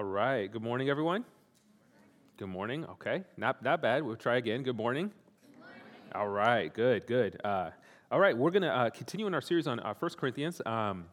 All right. Good morning, everyone. Good morning. Okay. Not, not bad. We'll try again. Good morning. Good morning. All right. Good, good. Uh, all right. We're going to uh, continue in our series on uh, 1 Corinthians. Um,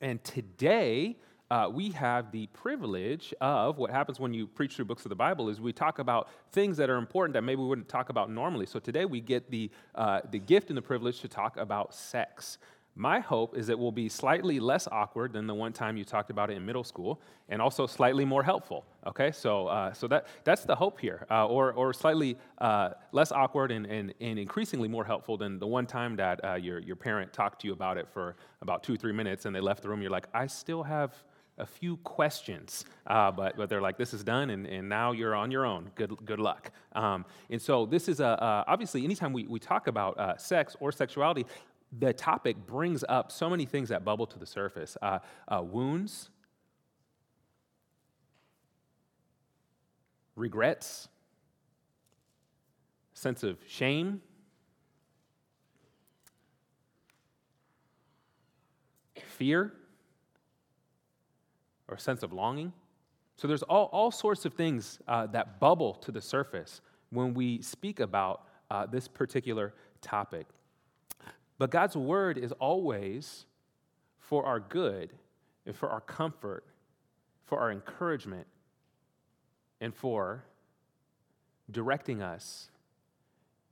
and today, uh, we have the privilege of what happens when you preach through books of the Bible is we talk about things that are important that maybe we wouldn't talk about normally. So today we get the, uh, the gift and the privilege to talk about sex. My hope is it will be slightly less awkward than the one time you talked about it in middle school, and also slightly more helpful. Okay, so uh, so that that's the hope here, uh, or or slightly uh, less awkward and, and, and increasingly more helpful than the one time that uh, your your parent talked to you about it for about two three minutes and they left the room. You're like, I still have a few questions, uh, but, but they're like, this is done, and, and now you're on your own. Good, good luck. Um, and so, this is a, uh, obviously, anytime we, we talk about uh, sex or sexuality, the topic brings up so many things that bubble to the surface uh, uh, wounds, regrets, sense of shame, fear, or sense of longing. So there's all, all sorts of things uh, that bubble to the surface when we speak about uh, this particular topic. But God's word is always for our good and for our comfort, for our encouragement, and for directing us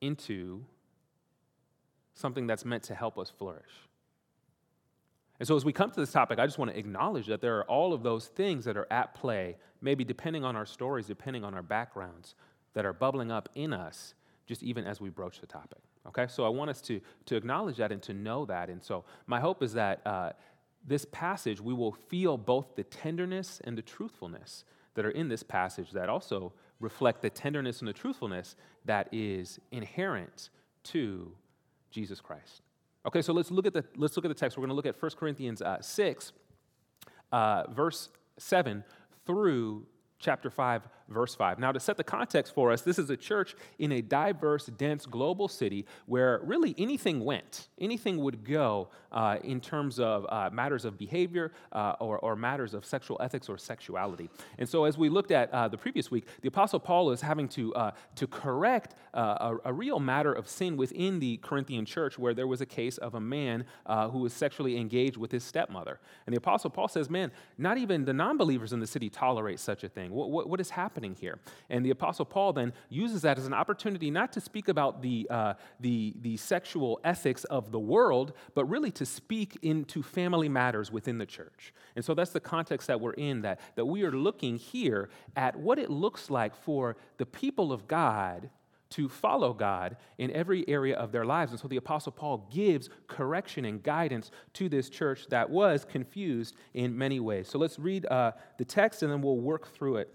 into something that's meant to help us flourish. And so, as we come to this topic, I just want to acknowledge that there are all of those things that are at play, maybe depending on our stories, depending on our backgrounds, that are bubbling up in us, just even as we broach the topic. Okay, so I want us to, to acknowledge that and to know that. And so my hope is that uh, this passage, we will feel both the tenderness and the truthfulness that are in this passage that also reflect the tenderness and the truthfulness that is inherent to Jesus Christ. Okay, so let's look at the, let's look at the text. We're going to look at 1 Corinthians uh, 6, uh, verse 7 through chapter 5, verse 5. Now, to set the context for us, this is a church in a diverse, dense global city where really anything went, anything would go uh, in terms of uh, matters of behavior uh, or, or, matters of sexual ethics or sexuality. And so, as we looked at uh, the previous week, the Apostle Paul is having to, uh, to correct uh, a, a, real matter of sin within the Corinthian church where there was a case of a man who was sexually engaged with his stepmother. And the Apostle Paul says, Man, not even the non believers in the city tolerate such a thing. What, what, what is happening? Happening here. And the Apostle Paul then uses that as an opportunity not to speak about the, uh, the, the sexual ethics of the world, but really to speak into family matters within the church. And so that's the context that we're in, that, that we are looking here at what it looks like for the people of God to follow God in every area of their lives. And so the Apostle Paul gives correction and guidance to this church that was confused in many ways. So let's read uh, the text and then we'll work through it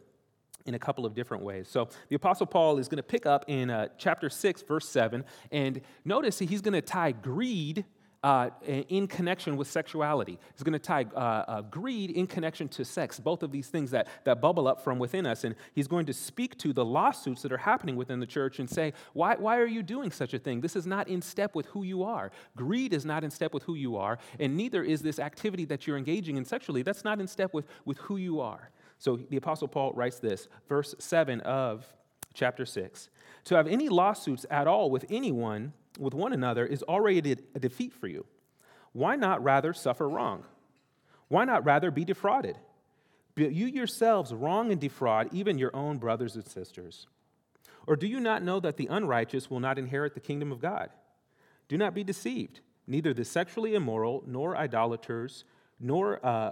in a couple of different ways. So the Apostle Paul is going to pick up in uh, chapter 6, verse 7, and notice he's going to tie greed. Uh, in connection with sexuality. He's going to tie uh, uh, greed in connection to sex, both of these things that, that bubble up from within us. And he's going to speak to the lawsuits that are happening within the church and say, why, why are you doing such a thing? This is not in step with who you are. Greed is not in step with who you are, and neither is this activity that you're engaging in sexually. That's not in step with, with who you are. So the Apostle Paul writes this, verse 7 of chapter 6. To have any lawsuits at all with anyone, with one another, is already a defeat for you. Why not rather suffer wrong? Why not rather be defrauded? But you yourselves wrong and defraud even your own brothers and sisters. Or do you not know that the unrighteous will not inherit the kingdom of God? Do not be deceived. Neither the sexually immoral, nor idolaters, nor uh,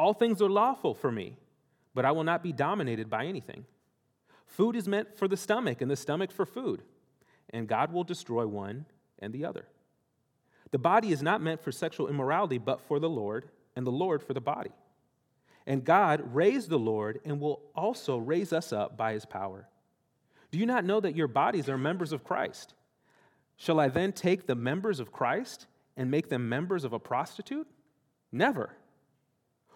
All things are lawful for me, but I will not be dominated by anything. Food is meant for the stomach, and the stomach for food, and God will destroy one and the other. The body is not meant for sexual immorality, but for the Lord, and the Lord for the body. And God raised the Lord and will also raise us up by his power. Do you not know that your bodies are members of Christ? Shall I then take the members of Christ and make them members of a prostitute? Never.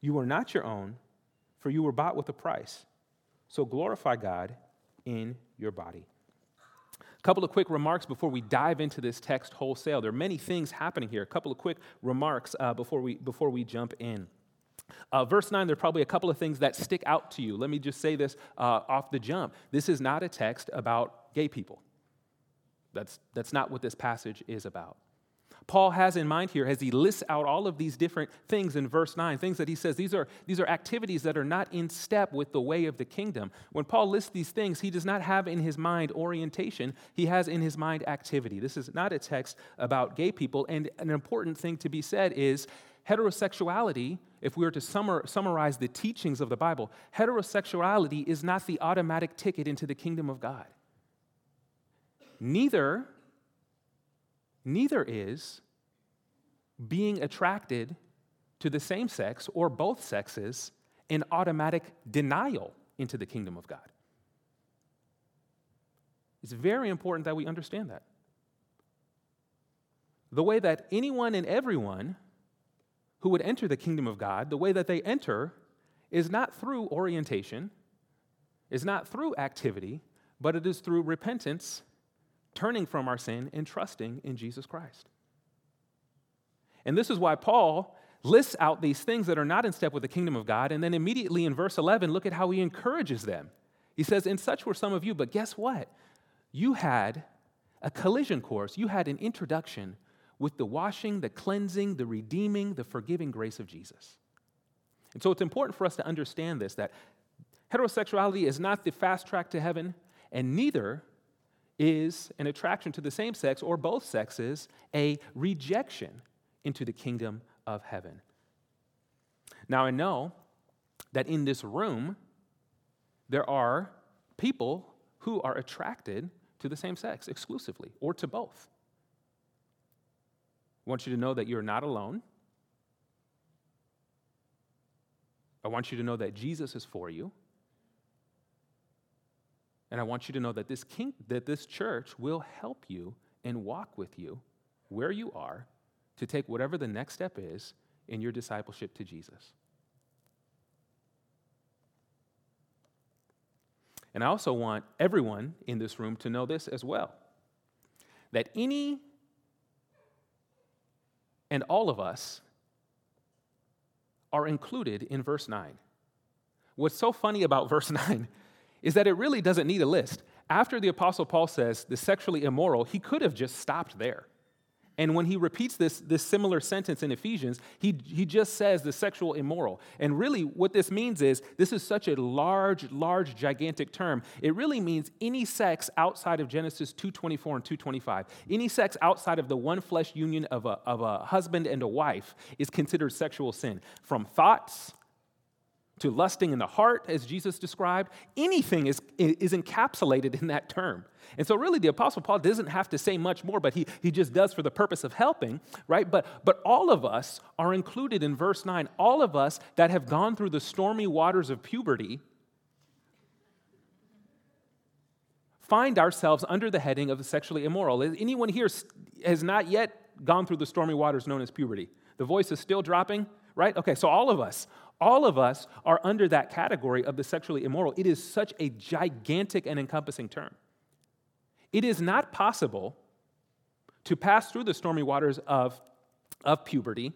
You are not your own, for you were bought with a price. So glorify God in your body. A couple of quick remarks before we dive into this text wholesale. There are many things happening here. A couple of quick remarks uh, before, we, before we jump in. Uh, verse 9, there are probably a couple of things that stick out to you. Let me just say this uh, off the jump. This is not a text about gay people. That's, that's not what this passage is about. Paul has in mind here as he lists out all of these different things in verse 9, things that he says these are, these are activities that are not in step with the way of the kingdom. When Paul lists these things, he does not have in his mind orientation, he has in his mind activity. This is not a text about gay people. And an important thing to be said is heterosexuality, if we were to summar, summarize the teachings of the Bible, heterosexuality is not the automatic ticket into the kingdom of God. Neither neither is being attracted to the same sex or both sexes an automatic denial into the kingdom of God. It's very important that we understand that. The way that anyone and everyone who would enter the kingdom of God, the way that they enter is not through orientation, is not through activity, but it is through repentance turning from our sin and trusting in Jesus Christ. And this is why Paul lists out these things that are not in step with the kingdom of God. And then immediately in verse 11, look at how he encourages them. He says, And such were some of you, but guess what? You had a collision course, you had an introduction with the washing, the cleansing, the redeeming, the forgiving grace of Jesus. And so it's important for us to understand this that heterosexuality is not the fast track to heaven, and neither is an attraction to the same sex or both sexes a rejection into the kingdom of heaven. Now, I know that in this room, there are people who are attracted to the same sex exclusively or to both. I want you to know that you're not alone. I want you to know that Jesus is for you. And I want you to know that this, king, that this church will help you and walk with you where you are to take whatever the next step is in your discipleship to Jesus. And I also want everyone in this room to know this as well that any and all of us are included in verse 9. What's so funny about verse 9 is that it really doesn't need a list. After the Apostle Paul says the sexually immoral, he could have just stopped there. And when he repeats this, this similar sentence in Ephesians, he, he just says the sexual immoral. And really, what this means is this is such a large, large, gigantic term. It really means any sex outside of Genesis 2.24 and 2.25. Any sex outside of the one flesh union of a, of a husband and a wife is considered sexual sin. From thoughts to lusting in the heart, as Jesus described, anything is, is encapsulated in that term. And so, really, the Apostle Paul doesn't have to say much more, but he, he just does for the purpose of helping, right? But, but all of us are included in verse 9. All of us that have gone through the stormy waters of puberty find ourselves under the heading of sexually immoral. Anyone here has not yet gone through the stormy waters known as puberty? The voice is still dropping, right? Okay, so all of us, all of us are under that category of the sexually immoral. It is such a gigantic and encompassing term. It is not possible to pass through the stormy waters of, of puberty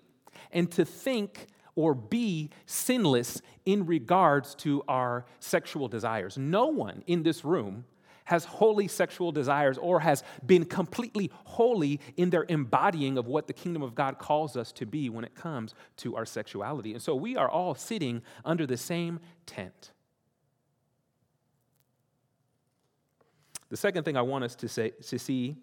and to think or be sinless in regards to our sexual desires. No one in this room has holy sexual desires or has been completely holy in their embodying of what the kingdom of God calls us to be when it comes to our sexuality. And so we are all sitting under the same tent. The second thing I want us to, say, to see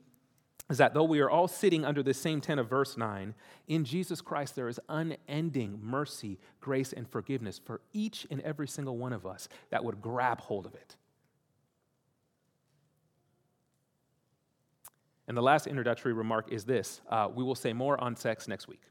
is that though we are all sitting under the same tent of verse 9, in Jesus Christ there is unending mercy, grace, and forgiveness for each and every single one of us that would grab hold of it. And the last introductory remark is this uh, we will say more on sex next week.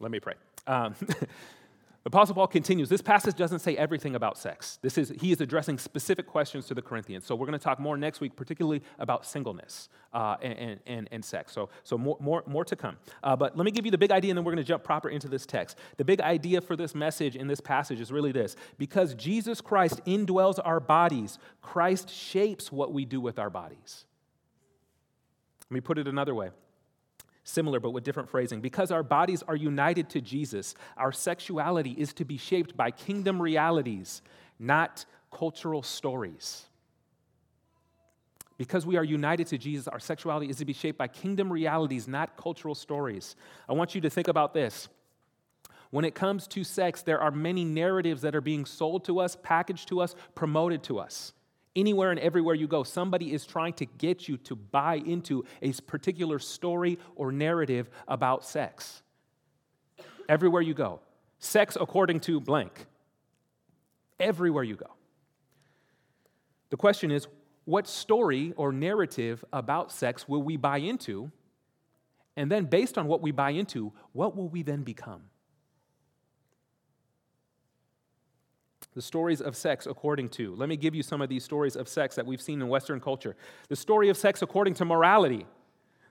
Let me pray. Um, Apostle Paul continues. This passage doesn't say everything about sex. This is he is addressing specific questions to the Corinthians. So we're going to talk more next week, particularly about singleness uh, and, and, and sex. So so more more, more to come. Uh, but let me give you the big idea, and then we're going to jump proper into this text. The big idea for this message in this passage is really this: because Jesus Christ indwells our bodies, Christ shapes what we do with our bodies. Let me put it another way similar but with different phrasing. Because our bodies are united to Jesus, our sexuality is to be shaped by kingdom realities, not cultural stories. Because we are united to Jesus, our sexuality is to be shaped by kingdom realities, not cultural stories. I want you to think about this. When it comes to sex, there are many narratives that are being sold to us, packaged to us, promoted to us. Anywhere and everywhere you go, somebody is trying to get you to buy into a particular story or narrative about sex. Everywhere you go. Sex according to blank. Everywhere you go. The question is what story or narrative about sex will we buy into? And then, based on what we buy into, what will we then become? The stories of sex according to. Let me give you some of these stories of sex that we've seen in Western culture. The story of sex according to morality.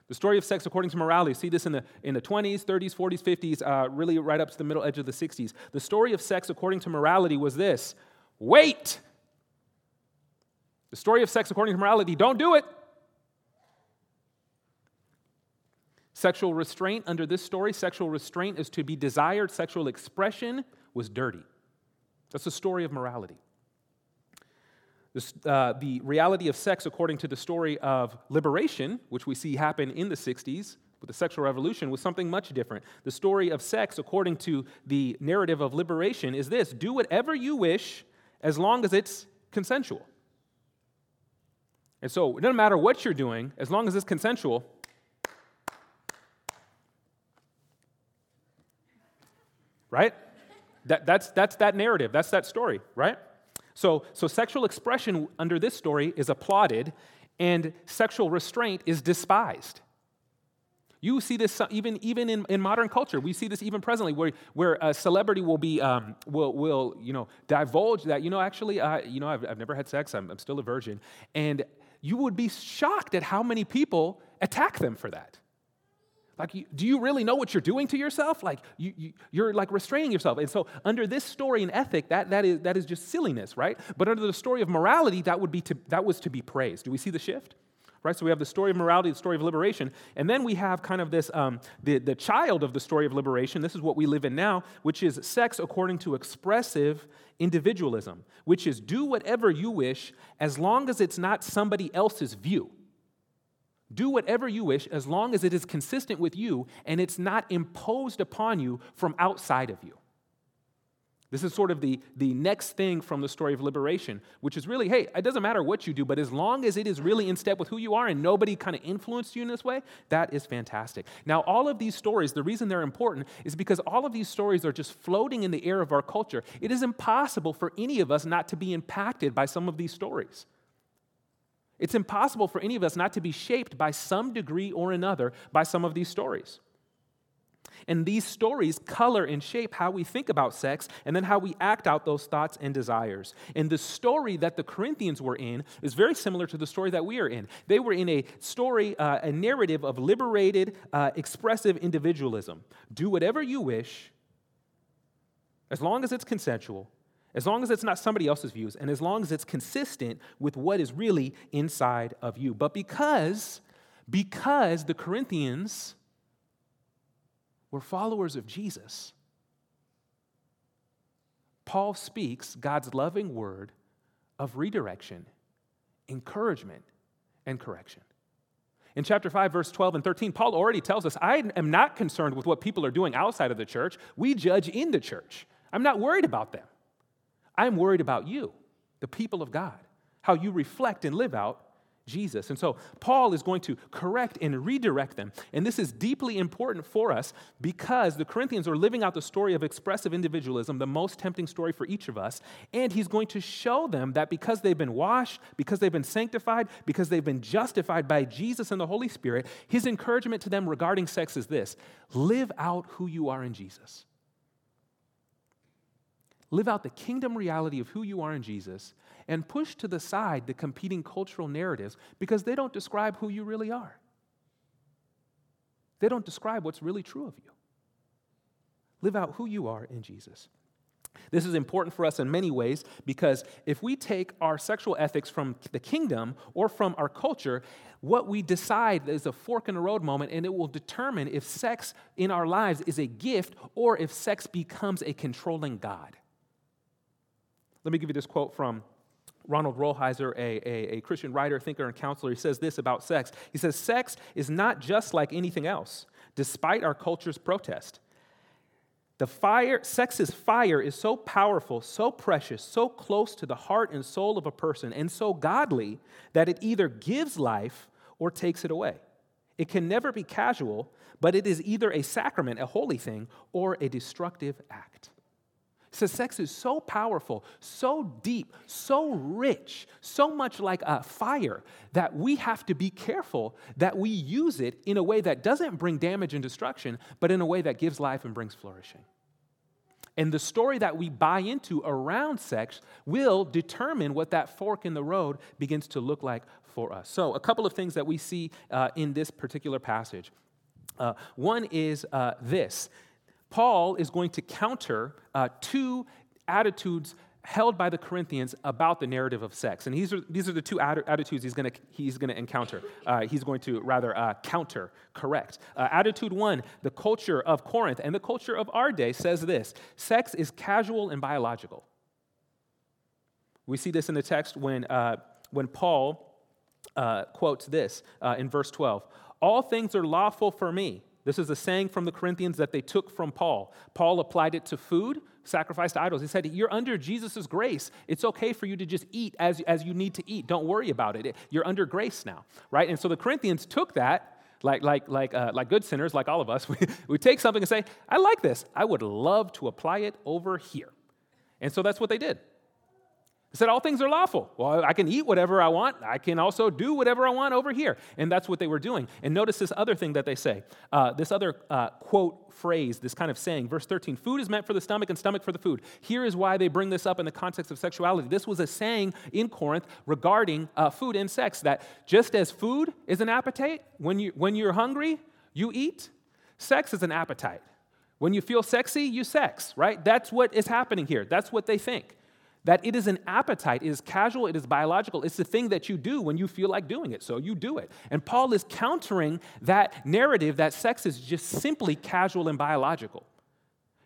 The story of sex according to morality. See this in the, in the 20s, 30s, 40s, 50s, uh, really right up to the middle edge of the 60s. The story of sex according to morality was this wait. The story of sex according to morality, don't do it. Sexual restraint under this story, sexual restraint is to be desired, sexual expression was dirty. That's the story of morality. This, uh, the reality of sex, according to the story of liberation, which we see happen in the 60s with the sexual revolution, was something much different. The story of sex, according to the narrative of liberation, is this do whatever you wish as long as it's consensual. And so it doesn't matter what you're doing, as long as it's consensual. Right? That, that's, that's that narrative, that's that story, right? So, so sexual expression under this story is applauded, and sexual restraint is despised. You see this even, even in, in modern culture. We see this even presently, where, where a celebrity will be um, will, will you know divulge that you know actually uh, you know I've, I've never had sex. I'm, I'm still a virgin, and you would be shocked at how many people attack them for that. Like, do you really know what you're doing to yourself? Like, you, you, you're like restraining yourself. And so, under this story and ethic, that, that, is, that is just silliness, right? But under the story of morality, that, would be to, that was to be praised. Do we see the shift? Right? So, we have the story of morality, the story of liberation. And then we have kind of this, um, the, the child of the story of liberation. This is what we live in now, which is sex according to expressive individualism, which is do whatever you wish as long as it's not somebody else's view. Do whatever you wish as long as it is consistent with you and it's not imposed upon you from outside of you. This is sort of the, the next thing from the story of liberation, which is really hey, it doesn't matter what you do, but as long as it is really in step with who you are and nobody kind of influenced you in this way, that is fantastic. Now, all of these stories, the reason they're important is because all of these stories are just floating in the air of our culture. It is impossible for any of us not to be impacted by some of these stories. It's impossible for any of us not to be shaped by some degree or another by some of these stories. And these stories color and shape how we think about sex and then how we act out those thoughts and desires. And the story that the Corinthians were in is very similar to the story that we are in. They were in a story, uh, a narrative of liberated, uh, expressive individualism. Do whatever you wish, as long as it's consensual, as long as it's not somebody else's views, and as long as it's consistent with what is really inside of you. But because, because the Corinthians were followers of Jesus, Paul speaks God's loving word of redirection encouragement and correction. In chapter 5, verse 12 and 13, Paul already tells us I am not concerned with what people are doing outside of the church. We judge in the church. I'm not worried about them. I'm worried about you, the people of God, how you reflect and live out Jesus. And so Paul is going to correct and redirect them. And this is deeply important for us because the Corinthians are living out the story of expressive individualism, the most tempting story for each of us. And he's going to show them that because they've been washed, because they've been sanctified, because they've been justified by Jesus and the Holy Spirit, his encouragement to them regarding sex is this live out who you are in Jesus. Live out the kingdom reality of who you are in Jesus and push to the side the competing cultural narratives because they don't describe who you really are. They don't describe what's really true of you. Live out who you are in Jesus. This is important for us in many ways because if we take our sexual ethics from the kingdom or from our culture, what we decide is a fork in the road moment, and it will determine if sex in our lives is a gift or if sex becomes a controlling God. Let me give you this quote from Ronald Rolheiser, a, a, a, Christian writer, thinker, and counselor, he says this about sex. He says, Sex is not just like anything else, despite our culture's protest. The fire, sex's fire is so powerful, so precious, so close to the heart and soul of a person, and so godly that it either gives life or takes it away. It can never be casual, but it is either a sacrament, a holy thing, or a destructive act says sex is so powerful, so deep, so rich, so much like a fire that we have to be careful that we use it in a way that doesn't bring damage and destruction, but in a way that gives life and brings flourishing. And the story that we buy into around sex will determine what that fork in the road begins to look like for us. So, a couple of things that we see uh, in this particular passage. Uh, one is uh, this Paul is going to counter uh, two attitudes held by the Corinthians about the narrative of sex. And these are, these are the two attitudes he's going to he's gonna encounter. Uh, he's going to rather uh, counter, correct. Uh, attitude one the culture of Corinth and the culture of our day says this sex is casual and biological. We see this in the text when, uh, when Paul uh, quotes this uh, in verse 12 All things are lawful for me this is a saying from the Corinthians that they took from Paul. Paul applied it to food, sacrifice to idols. He said, You're under Jesus' grace. It's okay for you to just eat as, as you need to eat. Don't worry about it. You're under grace now, right? And so the Corinthians took that, like, like, like, uh, like good sinners, like all of us. We, we take something and say, I like this. I would love to apply it over here. And so that's what they did. He said, All things are lawful. Well, I can eat whatever I want. I can also do whatever I want over here. And that's what they were doing. And notice this other thing that they say uh, this other uh, quote phrase, this kind of saying. Verse 13 Food is meant for the stomach and stomach for the food. Here is why they bring this up in the context of sexuality. This was a saying in Corinth regarding uh, food and sex that just as food is an appetite, when, you, when you're hungry, you eat, sex is an appetite. When you feel sexy, you sex, right? That's what is happening here. That's what they think that it is an appetite, it is casual, it is biological. It's the thing that you do when you feel like doing it, so you do it. And Paul is countering that narrative that sex is just simply casual and biological.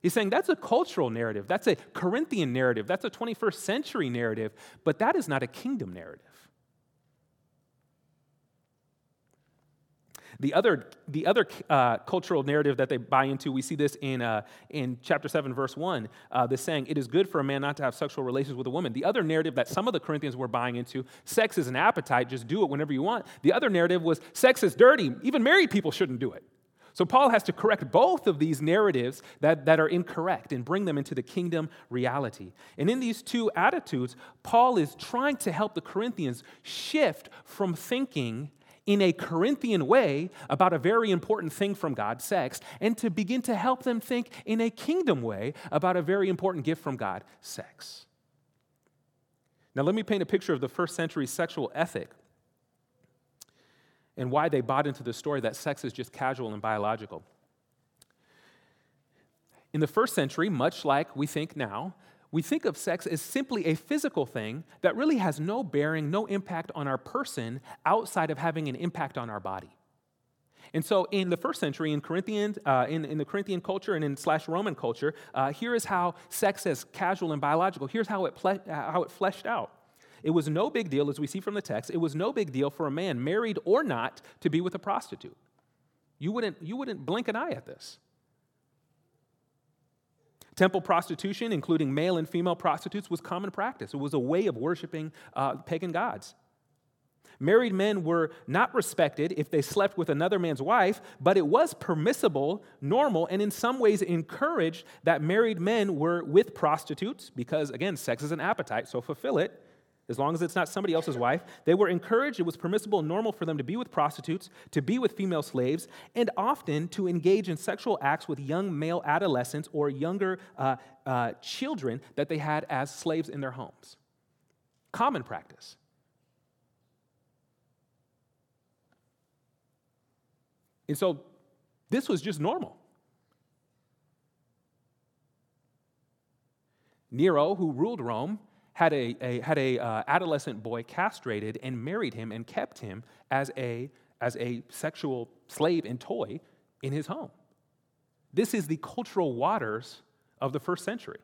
He's saying that's a cultural narrative, that's a Corinthian narrative, that's a 21st century narrative, but that is not a kingdom narrative. The other, the other uh, cultural narrative that they buy into, we see this in, uh, in chapter 7, verse 1, uh, this saying, It is good for a man not to have sexual relations with a woman. The other narrative that some of the Corinthians were buying into, sex is an appetite, just do it whenever you want. The other narrative was, sex is dirty, even married people shouldn't do it. So Paul has to correct both of these narratives that, that are incorrect and bring them into the kingdom reality. And in these two attitudes, Paul is trying to help the Corinthians shift from thinking in a Corinthian way about a very important thing from God, sex, and to begin to help them think in a kingdom way about a very important gift from God, sex. Now, let me paint a picture of the first century sexual ethic and why they bought into the story that sex is just casual and biological. In the first century, much like we think now, we think of sex as simply a physical thing that really has no bearing, no impact on our person outside of having an impact on our body. And so, in the first century, in Corinthian, uh, in, in the Corinthian culture and in slash Roman culture, uh, here is how sex is casual and biological. Here's how it ple- how it fleshed out. It was no big deal, as we see from the text, it was no big deal for a man, married or not, to be with a prostitute. You wouldn't, you wouldn't blink an eye at this. Temple prostitution, including male and female prostitutes, was common practice. It was a way of worshiping uh, pagan gods. Married men were not respected if they slept with another man's wife, but it was permissible, normal, and in some ways encouraged that married men were with prostitutes because, again, sex is an appetite, so fulfill it as long as it's not somebody else's wife. They were encouraged, it was permissible and normal for them to be with prostitutes, to be with female slaves, and often to engage in sexual acts with young male adolescents or younger uh, uh, children that they had as slaves in their homes. Common practice. And so this was just normal. Nero, who ruled Rome, had a, a had a uh, adolescent boy castrated and married him and kept him as a as a sexual slave and toy in his home. This is the cultural waters of the first century.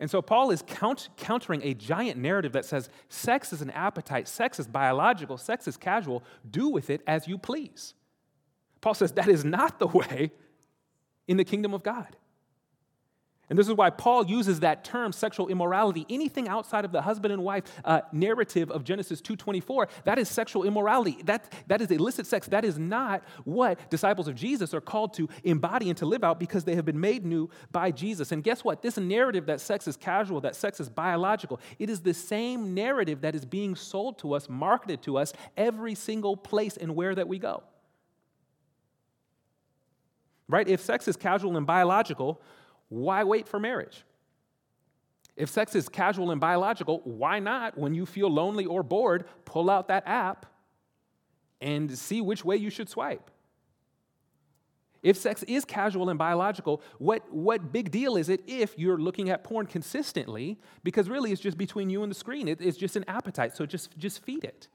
And so Paul is count, countering a giant narrative that says sex is an appetite, sex is biological, sex is casual, do with it as you please. Paul says that is not the way in the kingdom of God. And this is why Paul uses that term sexual immorality. Anything outside of the husband and wife uh, narrative of Genesis 2:24, that is sexual immorality. That, that is illicit sex. That is not what disciples of Jesus are called to embody and to live out because they have been made new by Jesus. And guess what? This narrative that sex is casual, that sex is biological, it is the same narrative that is being sold to us, marketed to us every single place and where that we go. Right? If sex is casual and biological, why wait for marriage? If sex is casual and biological, why not, when you feel lonely or bored, pull out that app and see which way you should swipe? If sex is casual and biological, what, what big deal is it if you're looking at porn consistently? Because really, it's just between you and the screen. It, it's just an appetite, so just, just feed it.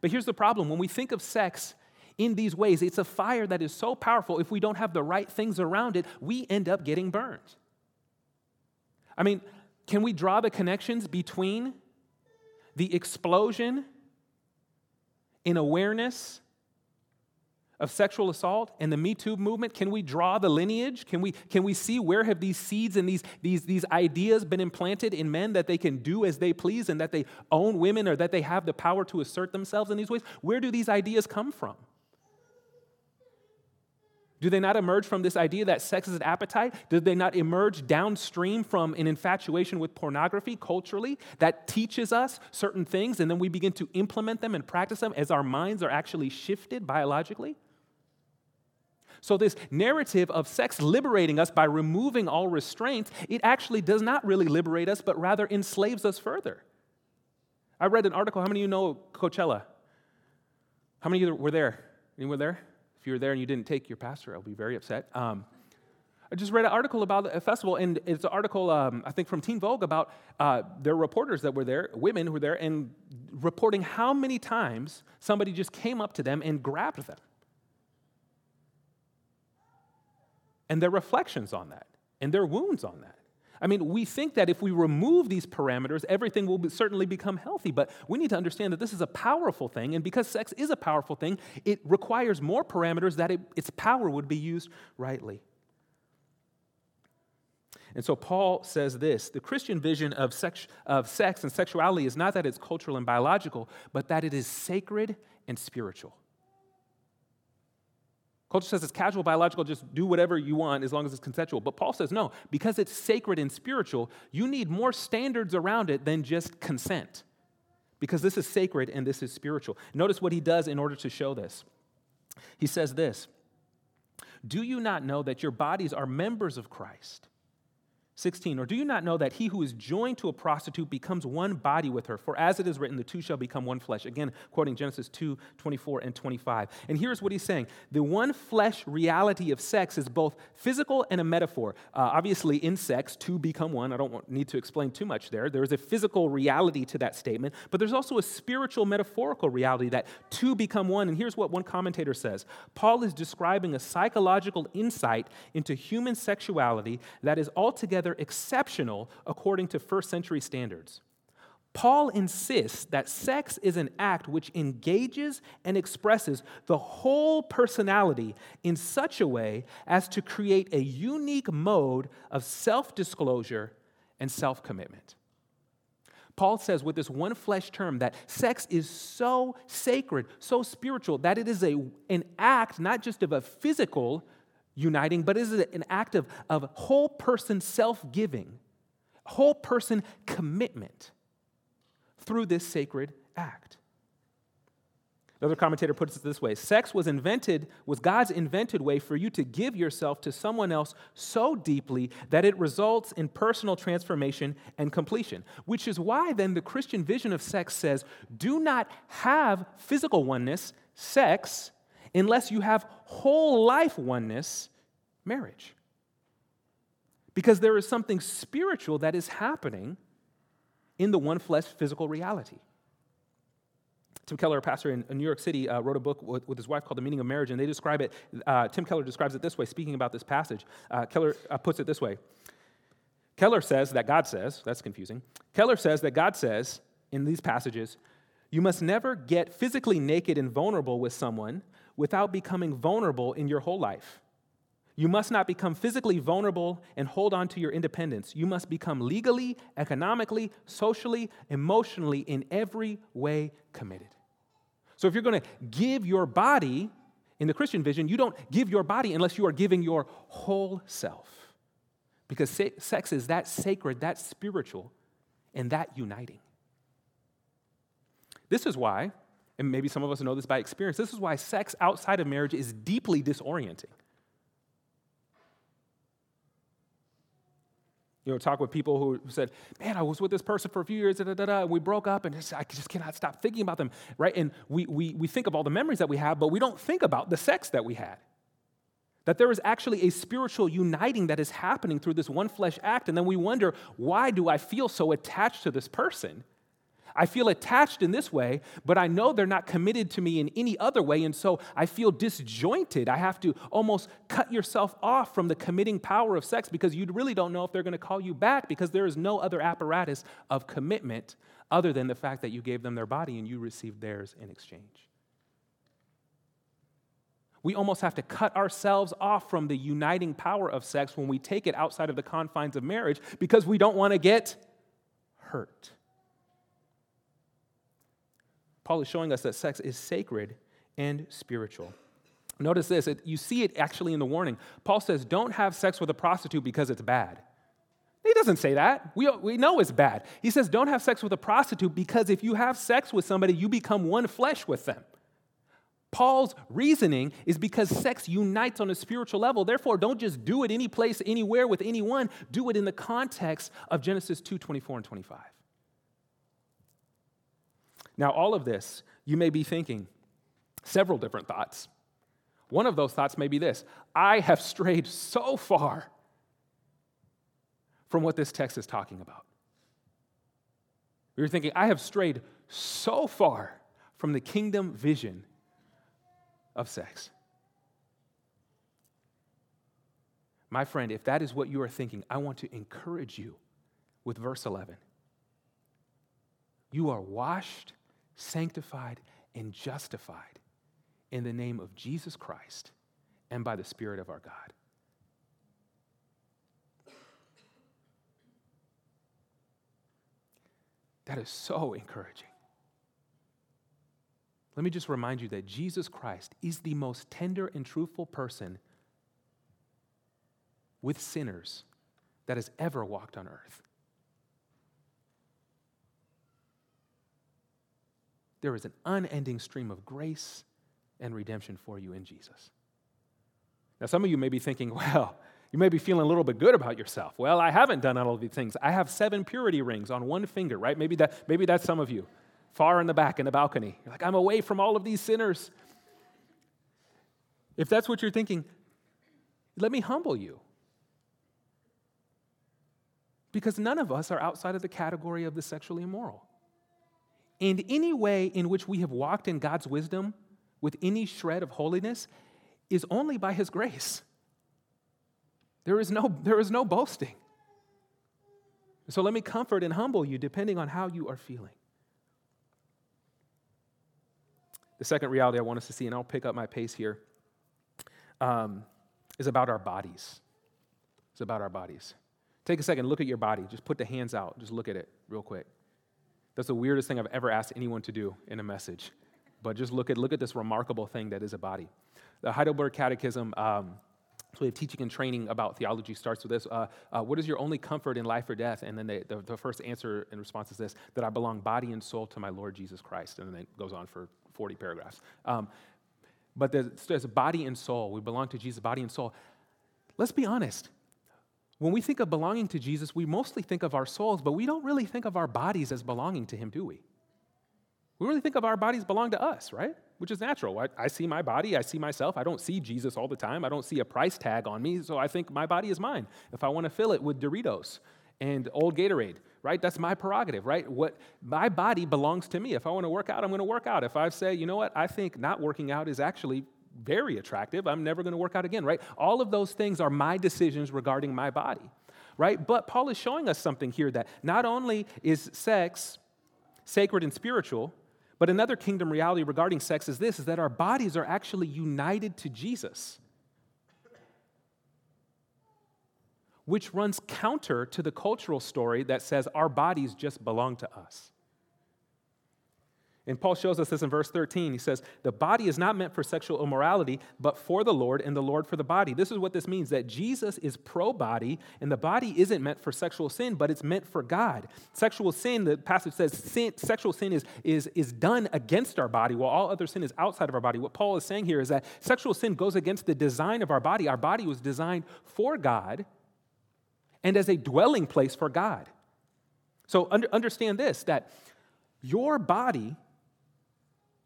But here's the problem when we think of sex in these ways. It's a fire that is so powerful, if we don't have the right things around it, we end up getting burned. I mean, can we draw the connections between the explosion in awareness of sexual assault and the Me Too movement? Can we draw the lineage? Can we, can we see where have these seeds and these, these, these ideas been implanted in men that they can do as they please and that they own women or that they have the power to assert themselves in these ways? Where do these ideas come from? Do they not emerge from this idea that sex is an appetite? Do they not emerge downstream from an infatuation with pornography culturally that teaches us certain things and then we begin to implement them and practice them as our minds are actually shifted biologically? So, this narrative of sex liberating us by removing all restraints, it actually does not really liberate us, but rather enslaves us further. I read an article. How many of you know Coachella? How many of you were there? Anyone there? If you were there and you didn't take your pastor, I'll be very upset. Um, I just read an article about a festival, and it's an article, um, I think, from Teen Vogue about uh, their reporters that were there, women who were there, and reporting how many times somebody just came up to them and grabbed them. And their reflections on that, and their wounds on that. I mean, we think that if we remove these parameters, everything will be, certainly become healthy, but we need to understand that this is a powerful thing, and because sex is a powerful thing, it requires more parameters that it, its power would be used rightly. And so Paul says this the Christian vision of sex, of sex and sexuality is not that it's cultural and biological, but that it is sacred and spiritual. Culture says it's casual, biological, just do whatever you want as long as it's consensual. But Paul says no, because it's sacred and spiritual, you need more standards around it than just consent. Because this is sacred and this is spiritual. Notice what he does in order to show this. He says this Do you not know that your bodies are members of Christ? 16, or do you not know that he who is joined to a prostitute becomes one body with her? For as it is written, the two shall become one flesh. Again, quoting Genesis 2 24 and 25. And here's what he's saying the one flesh reality of sex is both physical and a metaphor. Uh, obviously, in sex, two become one. I don't need to explain too much there. There's a physical reality to that statement, but there's also a spiritual, metaphorical reality that two become one. And here's what one commentator says Paul is describing a psychological insight into human sexuality that is altogether altogether exceptional according to first century standards. Paul insists that sex is an act which engages and expresses the whole personality in such a way as to create a unique mode of self disclosure and self commitment. Paul says with this one flesh term that sex is so sacred, so spiritual, that it is a, an act not just of a physical uniting, but it is an act of, of whole person self giving, whole person commitment through this sacred act. Another commentator puts it this way Sex was invented, was God's invented way for you to give yourself to someone else so deeply that it results in personal transformation and completion. Which is why then the Christian vision of sex says do not have physical oneness, sex, unless you have whole life oneness, marriage. Because there is something spiritual that is happening in the one flesh physical reality. Tim Keller, a pastor in New York City, uh, wrote a book with, with, his wife called The Meaning of Marriage, and they describe it. Uh, Tim Keller describes it this way, speaking about this passage. Uh, Keller uh, puts it this way Keller says that God says, that's confusing. Keller says that God says in these passages, you must never get physically naked and vulnerable with someone without becoming vulnerable in your whole life. You must not become physically vulnerable and hold on to your independence. You must become legally, economically, socially, emotionally, in every way committed. So if you're going to give your body, in the Christian vision, you don't give your body unless you are giving your whole self. Because sex is that sacred, that spiritual, and that uniting. This is why, and maybe some of us know this by experience, this is why sex outside of marriage is deeply disorienting. You know, talk with people who said, "Man, I was with this person for a few years, da, da, da, and we broke up, and I just cannot stop thinking about them." Right? And we, we, we think of all the memories that we have, but we don't think about the sex that we had. That there is actually a spiritual uniting that is happening through this one flesh act, and then we wonder, why do I feel so attached to this person? I feel attached in this way, but I know they're not committed to me in any other way, and so I feel disjointed. I have to almost cut yourself off from the committing power of sex because you really don't know if they're going to call you back because there is no other apparatus of commitment other than the fact that you gave them their body and you received theirs in exchange. We almost have to cut ourselves off from the uniting power of sex when we take it outside of the confines of marriage because we don't want to get hurt. Paul is showing us that sex is sacred and spiritual. Notice this, it, you see it actually in the warning. Paul says, Don't have sex with a prostitute because it's bad. He doesn't say that. We, we know it's bad. He says, Don't have sex with a prostitute because if you have sex with somebody, you become one flesh with them. Paul's reasoning is because sex unites on a spiritual level. Therefore, don't just do it any place, anywhere with anyone. Do it in the context of Genesis 2 24 and 25. Now, all of this, you may be thinking several different thoughts. One of those thoughts may be this I have strayed so far from what this text is talking about. You're thinking, I have strayed so far from the kingdom vision of sex. My friend, if that is what you are thinking, I want to encourage you with verse 11. You are washed sanctified, and justified in the name of Jesus Christ and by the Spirit of our God. That is so encouraging. Let me just remind you that Jesus Christ is the most tender and truthful person with sinners that has ever walked on earth. There is an unending stream of grace and redemption for you in Jesus. Now, some of you may be thinking, well, you may be feeling a little bit good about yourself. Well, I haven't done all of these things. I have seven purity rings on one finger, right? Maybe, that, maybe that's some of you, far in the back in the balcony. You're like, I'm away from all of these sinners. If that's what you're thinking, let me humble you. Because none of us are outside of the category of the sexually immoral. And any way in which we have walked in God's wisdom with any shred of holiness is only by His grace. There is no, there is no boasting. So let me comfort and humble you depending on how you are feeling. The second reality I want us to see, and I'll pick up my pace here, um, is about our bodies. It's about our bodies. Take a second, look at your body. Just put the hands out. Just look at it real quick. That's the weirdest thing I've ever asked anyone to do in a message. But just look at, look at this remarkable thing that is a body. The Heidelberg Catechism, um, so we have teaching and training about theology starts with this. Uh, uh, what is your only comfort in life or death? And then they, the, the, first answer in response is this that I belong body and soul to my Lord Jesus Christ. And then it goes on for 40 paragraphs. Um, but there's, there's a body and soul. We belong to Jesus, body and soul. Let's be honest. When we think of belonging to Jesus, we mostly think of our souls, but we don't really think of our bodies as belonging to Him, do we? We really think of our bodies belong to us, right? Which is natural. I, I, see my body, I see myself. I don't see Jesus all the time. I don't see a price tag on me, so I think my body is mine. If I want to fill it with Doritos and old Gatorade, right? That's my prerogative, right? What my body belongs to me. If I want to work out, I'm going to work out. If I say, you know what, I think not working out is actually very attractive, I'm never going to work out again, right? All of those things are my decisions regarding my body, right? But Paul is showing us something here that not only is sex sacred and spiritual, but another kingdom reality regarding sex is this is that our bodies are actually united to Jesus. Which runs counter to the cultural story that says our bodies just belong to us. And Paul shows us this in verse 13. He says, The body is not meant for sexual immorality, but for the Lord, and the Lord for the body. This is what this means that Jesus is pro body, and the body isn't meant for sexual sin, but it's meant for God. Sexual sin, the passage says, sin, sexual sin is, is, is done against our body, while all other sin is outside of our body. What Paul is saying here is that sexual sin goes against the design of our body. Our body was designed for God and as a dwelling place for God. So under, understand this that your body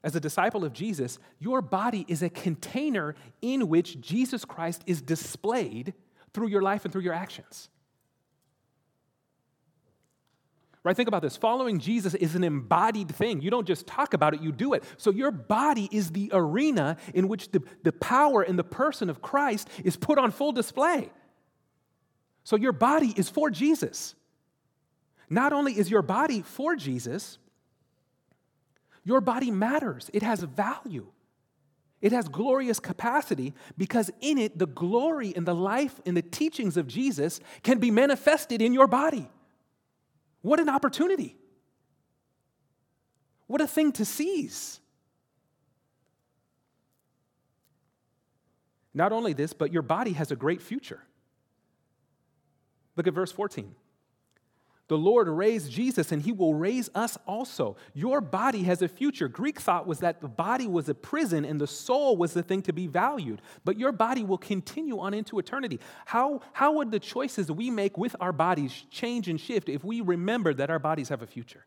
as a disciple of Jesus, your body is a container in which Jesus Christ is displayed through your life and through your actions. Right? Think about this. Following Jesus is an embodied thing. You don't just talk about it, you do it. So your body is the arena in which the, the power and the person of Christ is put on full display. So your body is for Jesus. Not only is your body for Jesus, your body matters, it has value. It has glorious capacity because in it, the glory and the life and the teachings of Jesus can be manifested in your body. What an opportunity! What a thing to seize. Not only this, but your body has a great future. Look at verse 14. The Lord raised Jesus and he will raise us also. Your body has a future. Greek thought was that the body was a prison and the soul was the thing to be valued. But your body will continue on into eternity. How, how would the choices we make with our bodies change and shift if we remember that our bodies have a future?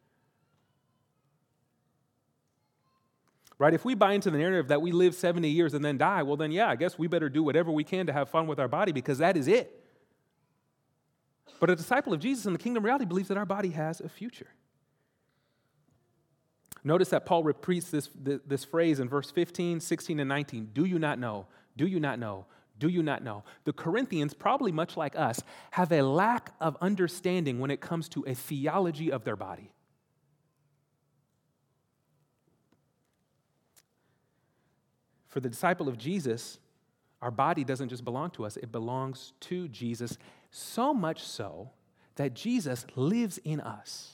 Right? If we buy into the narrative that we live 70 years and then die, well, then yeah, I guess we better do whatever we can to have fun with our body because that is it. But a disciple of Jesus in the kingdom reality believes that our body has a future. Notice that Paul repeats this, this phrase in verse 15, 16, and 19. Do you not know? Do you not know? Do you not know? The Corinthians, probably much like us, have a lack of understanding when it comes to a theology of their body. For the disciple of Jesus, our body doesn't just belong to us, it belongs to Jesus so much so that Jesus lives in us.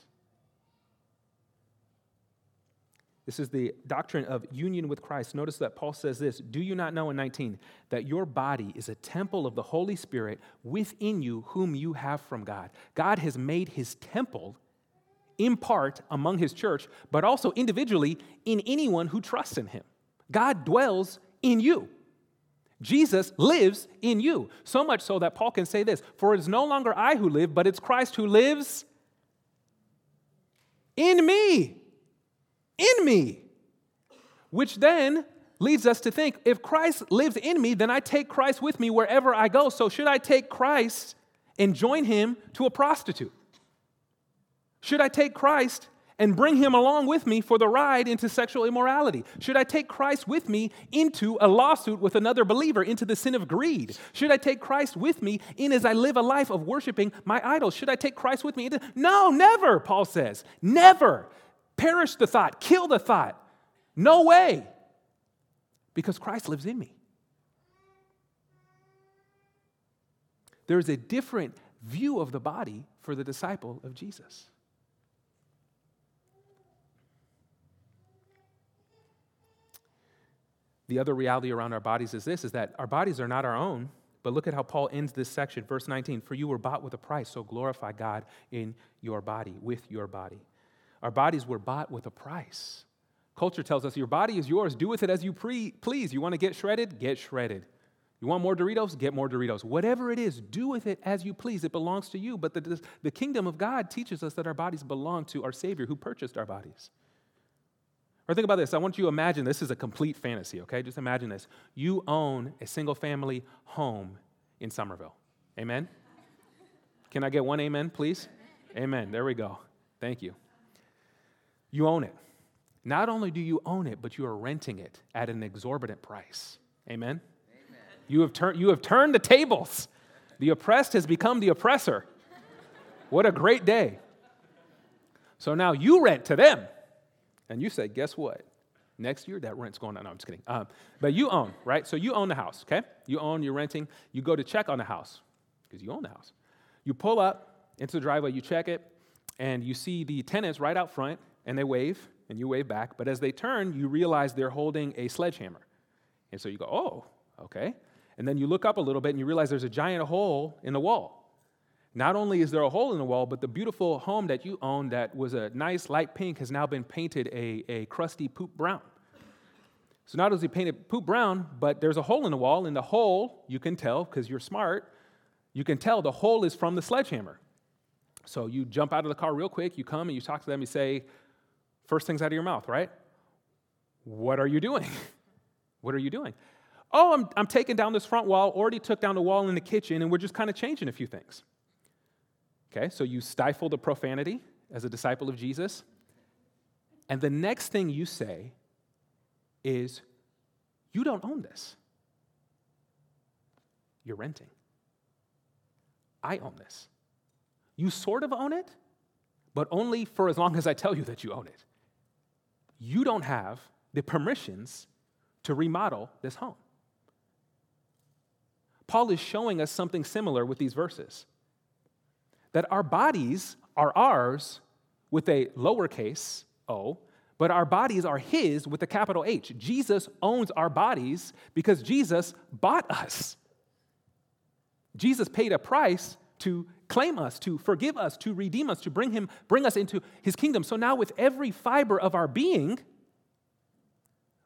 This is the doctrine of union with Christ. Notice that Paul says this Do you not know in 19 that your body is a temple of the Holy Spirit within you, whom you have from God? God has made his temple in part among his church, but also individually in anyone who trusts in him. God dwells in you. Jesus lives in you. So much so that Paul can say this For it is no longer I who live, but it's Christ who lives in me. In me. Which then leads us to think if Christ lives in me, then I take Christ with me wherever I go. So should I take Christ and join him to a prostitute? Should I take Christ and bring him along with me for the ride into sexual immorality? Should I take Christ with me into a lawsuit with another believer into the sin of greed? Should I take Christ with me in as I live a life of worshiping my idols? Should I take Christ with me into No, never, Paul says. Never. Perish the thought, kill the thought. No way. Because Christ lives in me. There's a different view of the body for the disciple of Jesus. The other reality around our bodies is this is that our bodies are not our own. But look at how Paul ends this section, verse 19. For you were bought with a price, so glorify God in your body, with your body. Our bodies were bought with a price. Culture tells us your body is yours. Do with it as you pre- please. You want to get shredded? Get shredded. You want more Doritos? Get more Doritos. Whatever it is, do with it as you please. It belongs to you. But the, the kingdom of God teaches us that our bodies belong to our Savior who purchased our bodies. Or think about this. I want you to imagine this is a complete fantasy, okay? Just imagine this. You own a single family home in Somerville. Amen? Can I get one amen, please? Amen. There we go. Thank you. You own it. Not only do you own it, but you are renting it at an exorbitant price. Amen? You have, tur- you have turned the tables. The oppressed has become the oppressor. What a great day. So now you rent to them. And you say, guess what? Next year, that rent's going on. No, I'm just kidding. Um, but you own, right? So you own the house, okay? You own, you're renting. You go to check on the house because you own the house. You pull up into the driveway, you check it, and you see the tenants right out front, and they wave, and you wave back. But as they turn, you realize they're holding a sledgehammer. And so you go, oh, okay. And then you look up a little bit and you realize there's a giant hole in the wall. Not only is there a hole in the wall, but the beautiful home that you own that was a nice light pink has now been painted a, a crusty poop brown. So not only painted poop brown, but there's a hole in the wall, and the hole, you can tell, because you're smart, you can tell the hole is from the sledgehammer. So you jump out of the car real quick, you come and you talk to them, you say, first things out of your mouth, right? What are you doing? what are you doing? Oh, I'm, I'm taking down this front wall, already took down the wall in the kitchen, and we're just kind of changing a few things. Okay, so you stifle the profanity as a disciple of Jesus. And the next thing you say is, You don't own this. You're renting. I own this. You sort of own it, but only for as long as I tell you that you own it. You don't have the permissions to remodel this home. Paul is showing us something similar with these verses that our bodies are ours with a lowercase o, but our bodies are his with a capital H. Jesus owns our bodies because Jesus bought us. Jesus paid a price to claim us, to forgive us, to redeem us, to bring him bring us into his kingdom. So now with every fiber of our being,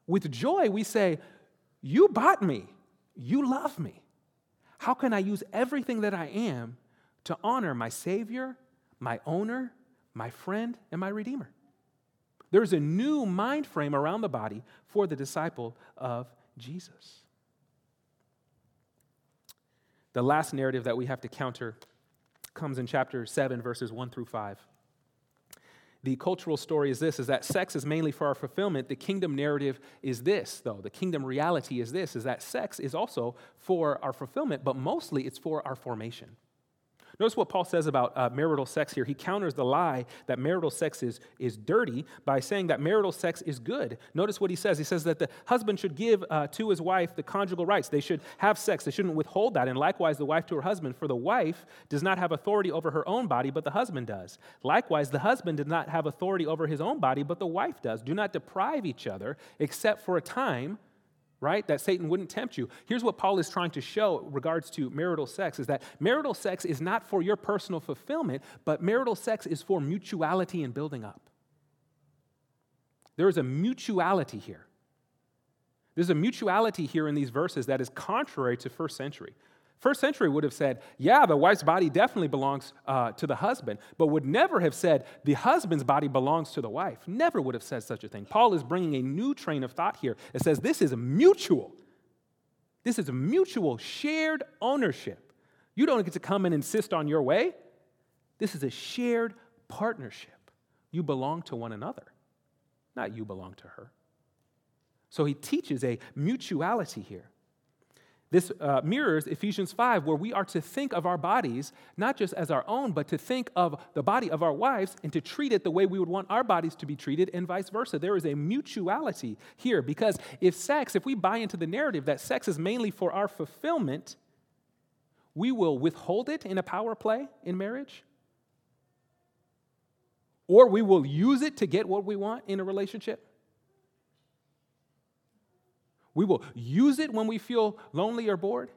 with joy we say, "You bought me. You love me. How can I use everything that I am to honor my Savior, my owner, my friend, and my Redeemer? There's a new mind frame around the body for the disciple of Jesus. The last narrative that we have to counter comes in chapter 7, verses 1 through 5 the cultural story is this is that sex is mainly for our fulfillment the kingdom narrative is this though the kingdom reality is this is that sex is also for our fulfillment but mostly it's for our formation Notice what Paul says about uh, marital sex here. He counters the lie that marital sex is, is dirty by saying that marital sex is good. Notice what he says. He says that the husband should give uh, to his wife the conjugal rights. They should have sex, they shouldn't withhold that. And likewise, the wife to her husband. For the wife does not have authority over her own body, but the husband does. Likewise, the husband does not have authority over his own body, but the wife does. Do not deprive each other except for a time right? That Satan wouldn't tempt you. Here's what Paul is trying to show regards to marital sex is that marital sex is not for your personal fulfillment, but marital sex is for mutuality and building up. There is a mutuality here. There's a mutuality here in these verses that is contrary to first century. First century would have said, yeah, the wife's body definitely belongs uh, to the husband, but would never have said the husband's body belongs to the wife. Never would have said such a thing. Paul is bringing a new train of thought here. It says this is mutual. This is a mutual shared ownership. You don't get to come and insist on your way. This is a shared partnership You belong to one another, not you belong to her. So he teaches a mutuality here. This uh, mirrors Ephesians 5, where we are to think of our bodies not just as our own, but to think of the body of our wives and to treat it the way we would want our bodies to be treated, and vice versa. There is a mutuality here because if sex, if we buy into the narrative that sex is mainly for our fulfillment, we will withhold it in a power play in marriage, or we will use it to get what we want in a relationship. We will use it when we feel lonely or bored.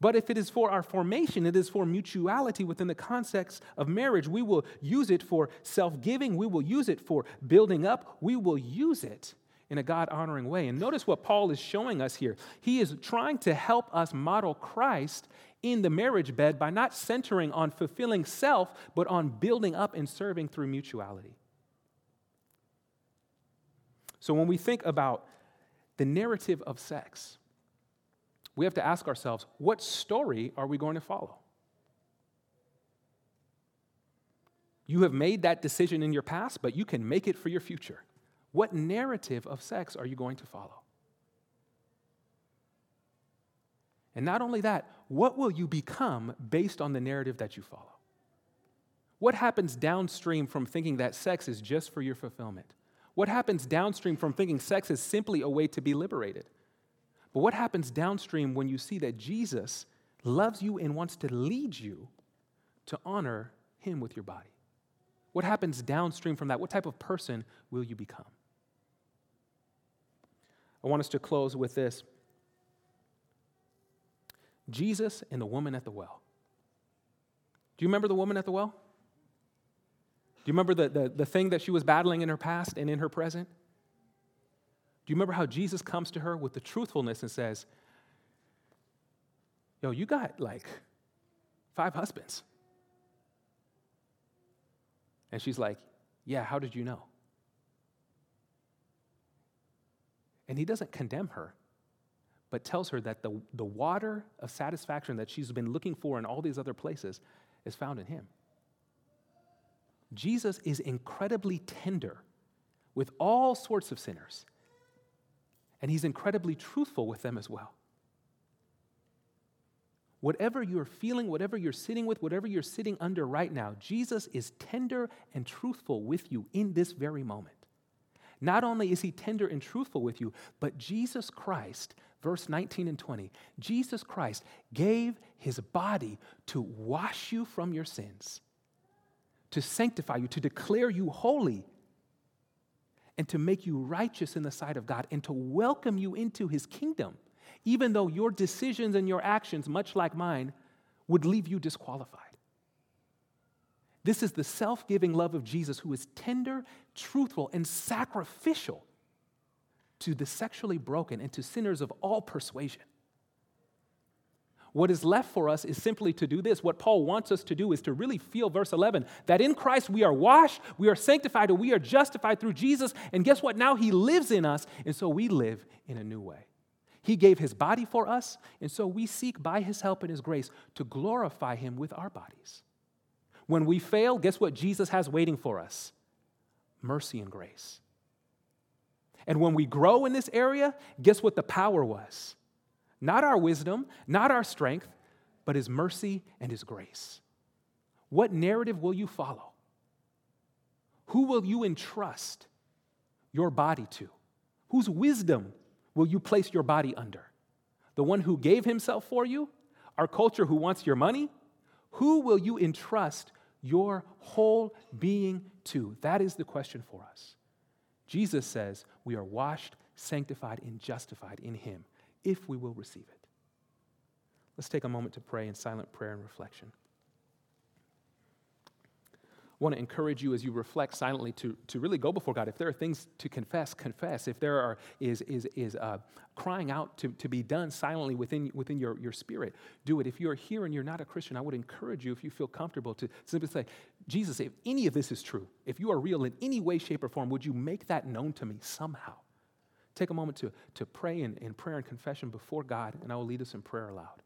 But if it is for our formation, it is for mutuality within the context of marriage. We will use it for self giving. We will use it for building up. We will use it in a God honoring way. And notice what Paul is showing us here. He is trying to help us model Christ in the marriage bed by not centering on fulfilling self, but on building up and serving through mutuality. So when we think about the narrative of sex, we have to ask ourselves what story are we going to follow? You have made that decision in your past, but you can make it for your future. What narrative of sex are you going to follow? And not only that, what will you become based on the narrative that you follow? What happens downstream from thinking that sex is just for your fulfillment? What happens downstream from thinking sex is simply a way to be liberated? But what happens downstream when you see that Jesus loves you and wants to lead you to honor him with your body? What happens downstream from that? What type of person will you become? I want us to close with this Jesus and the woman at the well. Do you remember the woman at the well? Do you remember the, the, the thing that she was battling in her past and in her present? Do you remember how Jesus comes to her with the truthfulness and says, Yo, you got like five husbands. And she's like, Yeah, how did you know? And he doesn't condemn her, but tells her that the, the water of satisfaction that she's been looking for in all these other places is found in him. Jesus is incredibly tender with all sorts of sinners, and he's incredibly truthful with them as well. Whatever you're feeling, whatever you're sitting with, whatever you're sitting under right now, Jesus is tender and truthful with you in this very moment. Not only is he tender and truthful with you, but Jesus Christ, verse 19 and 20, Jesus Christ gave his body to wash you from your sins to sanctify you, to declare you holy, and to make you righteous in the sight of God, and to welcome you into his kingdom, even though your decisions and your actions, much like mine, would leave you disqualified. This is the self giving love of Jesus who is tender, truthful, and sacrificial to the sexually broken and to sinners of all persuasion. What is left for us is simply to do this. What Paul wants us to do is to really feel verse 11 that in Christ we are washed, we are sanctified, and we are justified through Jesus. And guess what? Now he lives in us, and so we live in a new way. He gave his body for us, and so we seek by his help and his grace to glorify him with our bodies. When we fail, guess what Jesus has waiting for us? Mercy and grace. And when we grow in this area, guess what the power was? Not our wisdom, not our strength, but His mercy and His grace. What narrative will you follow? Who will you entrust your body to? Whose wisdom will you place your body under? The one who gave himself for you? Our culture who wants your money? Who will you entrust your whole being to? That is the question for us. Jesus says we are washed, sanctified, and justified in him if we will receive it. Let's take a moment to pray in silent prayer and reflection. I want to encourage you as you reflect silently to, to really go before God. If there are things to confess, confess. If there are, is, is, is uh, crying out to, to be done silently within, within your, your spirit, do it. If you're here and you're not a Christian, I would encourage you, if you feel comfortable, to simply say, Jesus, if any of this is true, if you are real in any way, shape, or form, would you make that known to me somehow? Take a moment to, to pray in, in prayer and confession before God, and I will lead us in prayer aloud.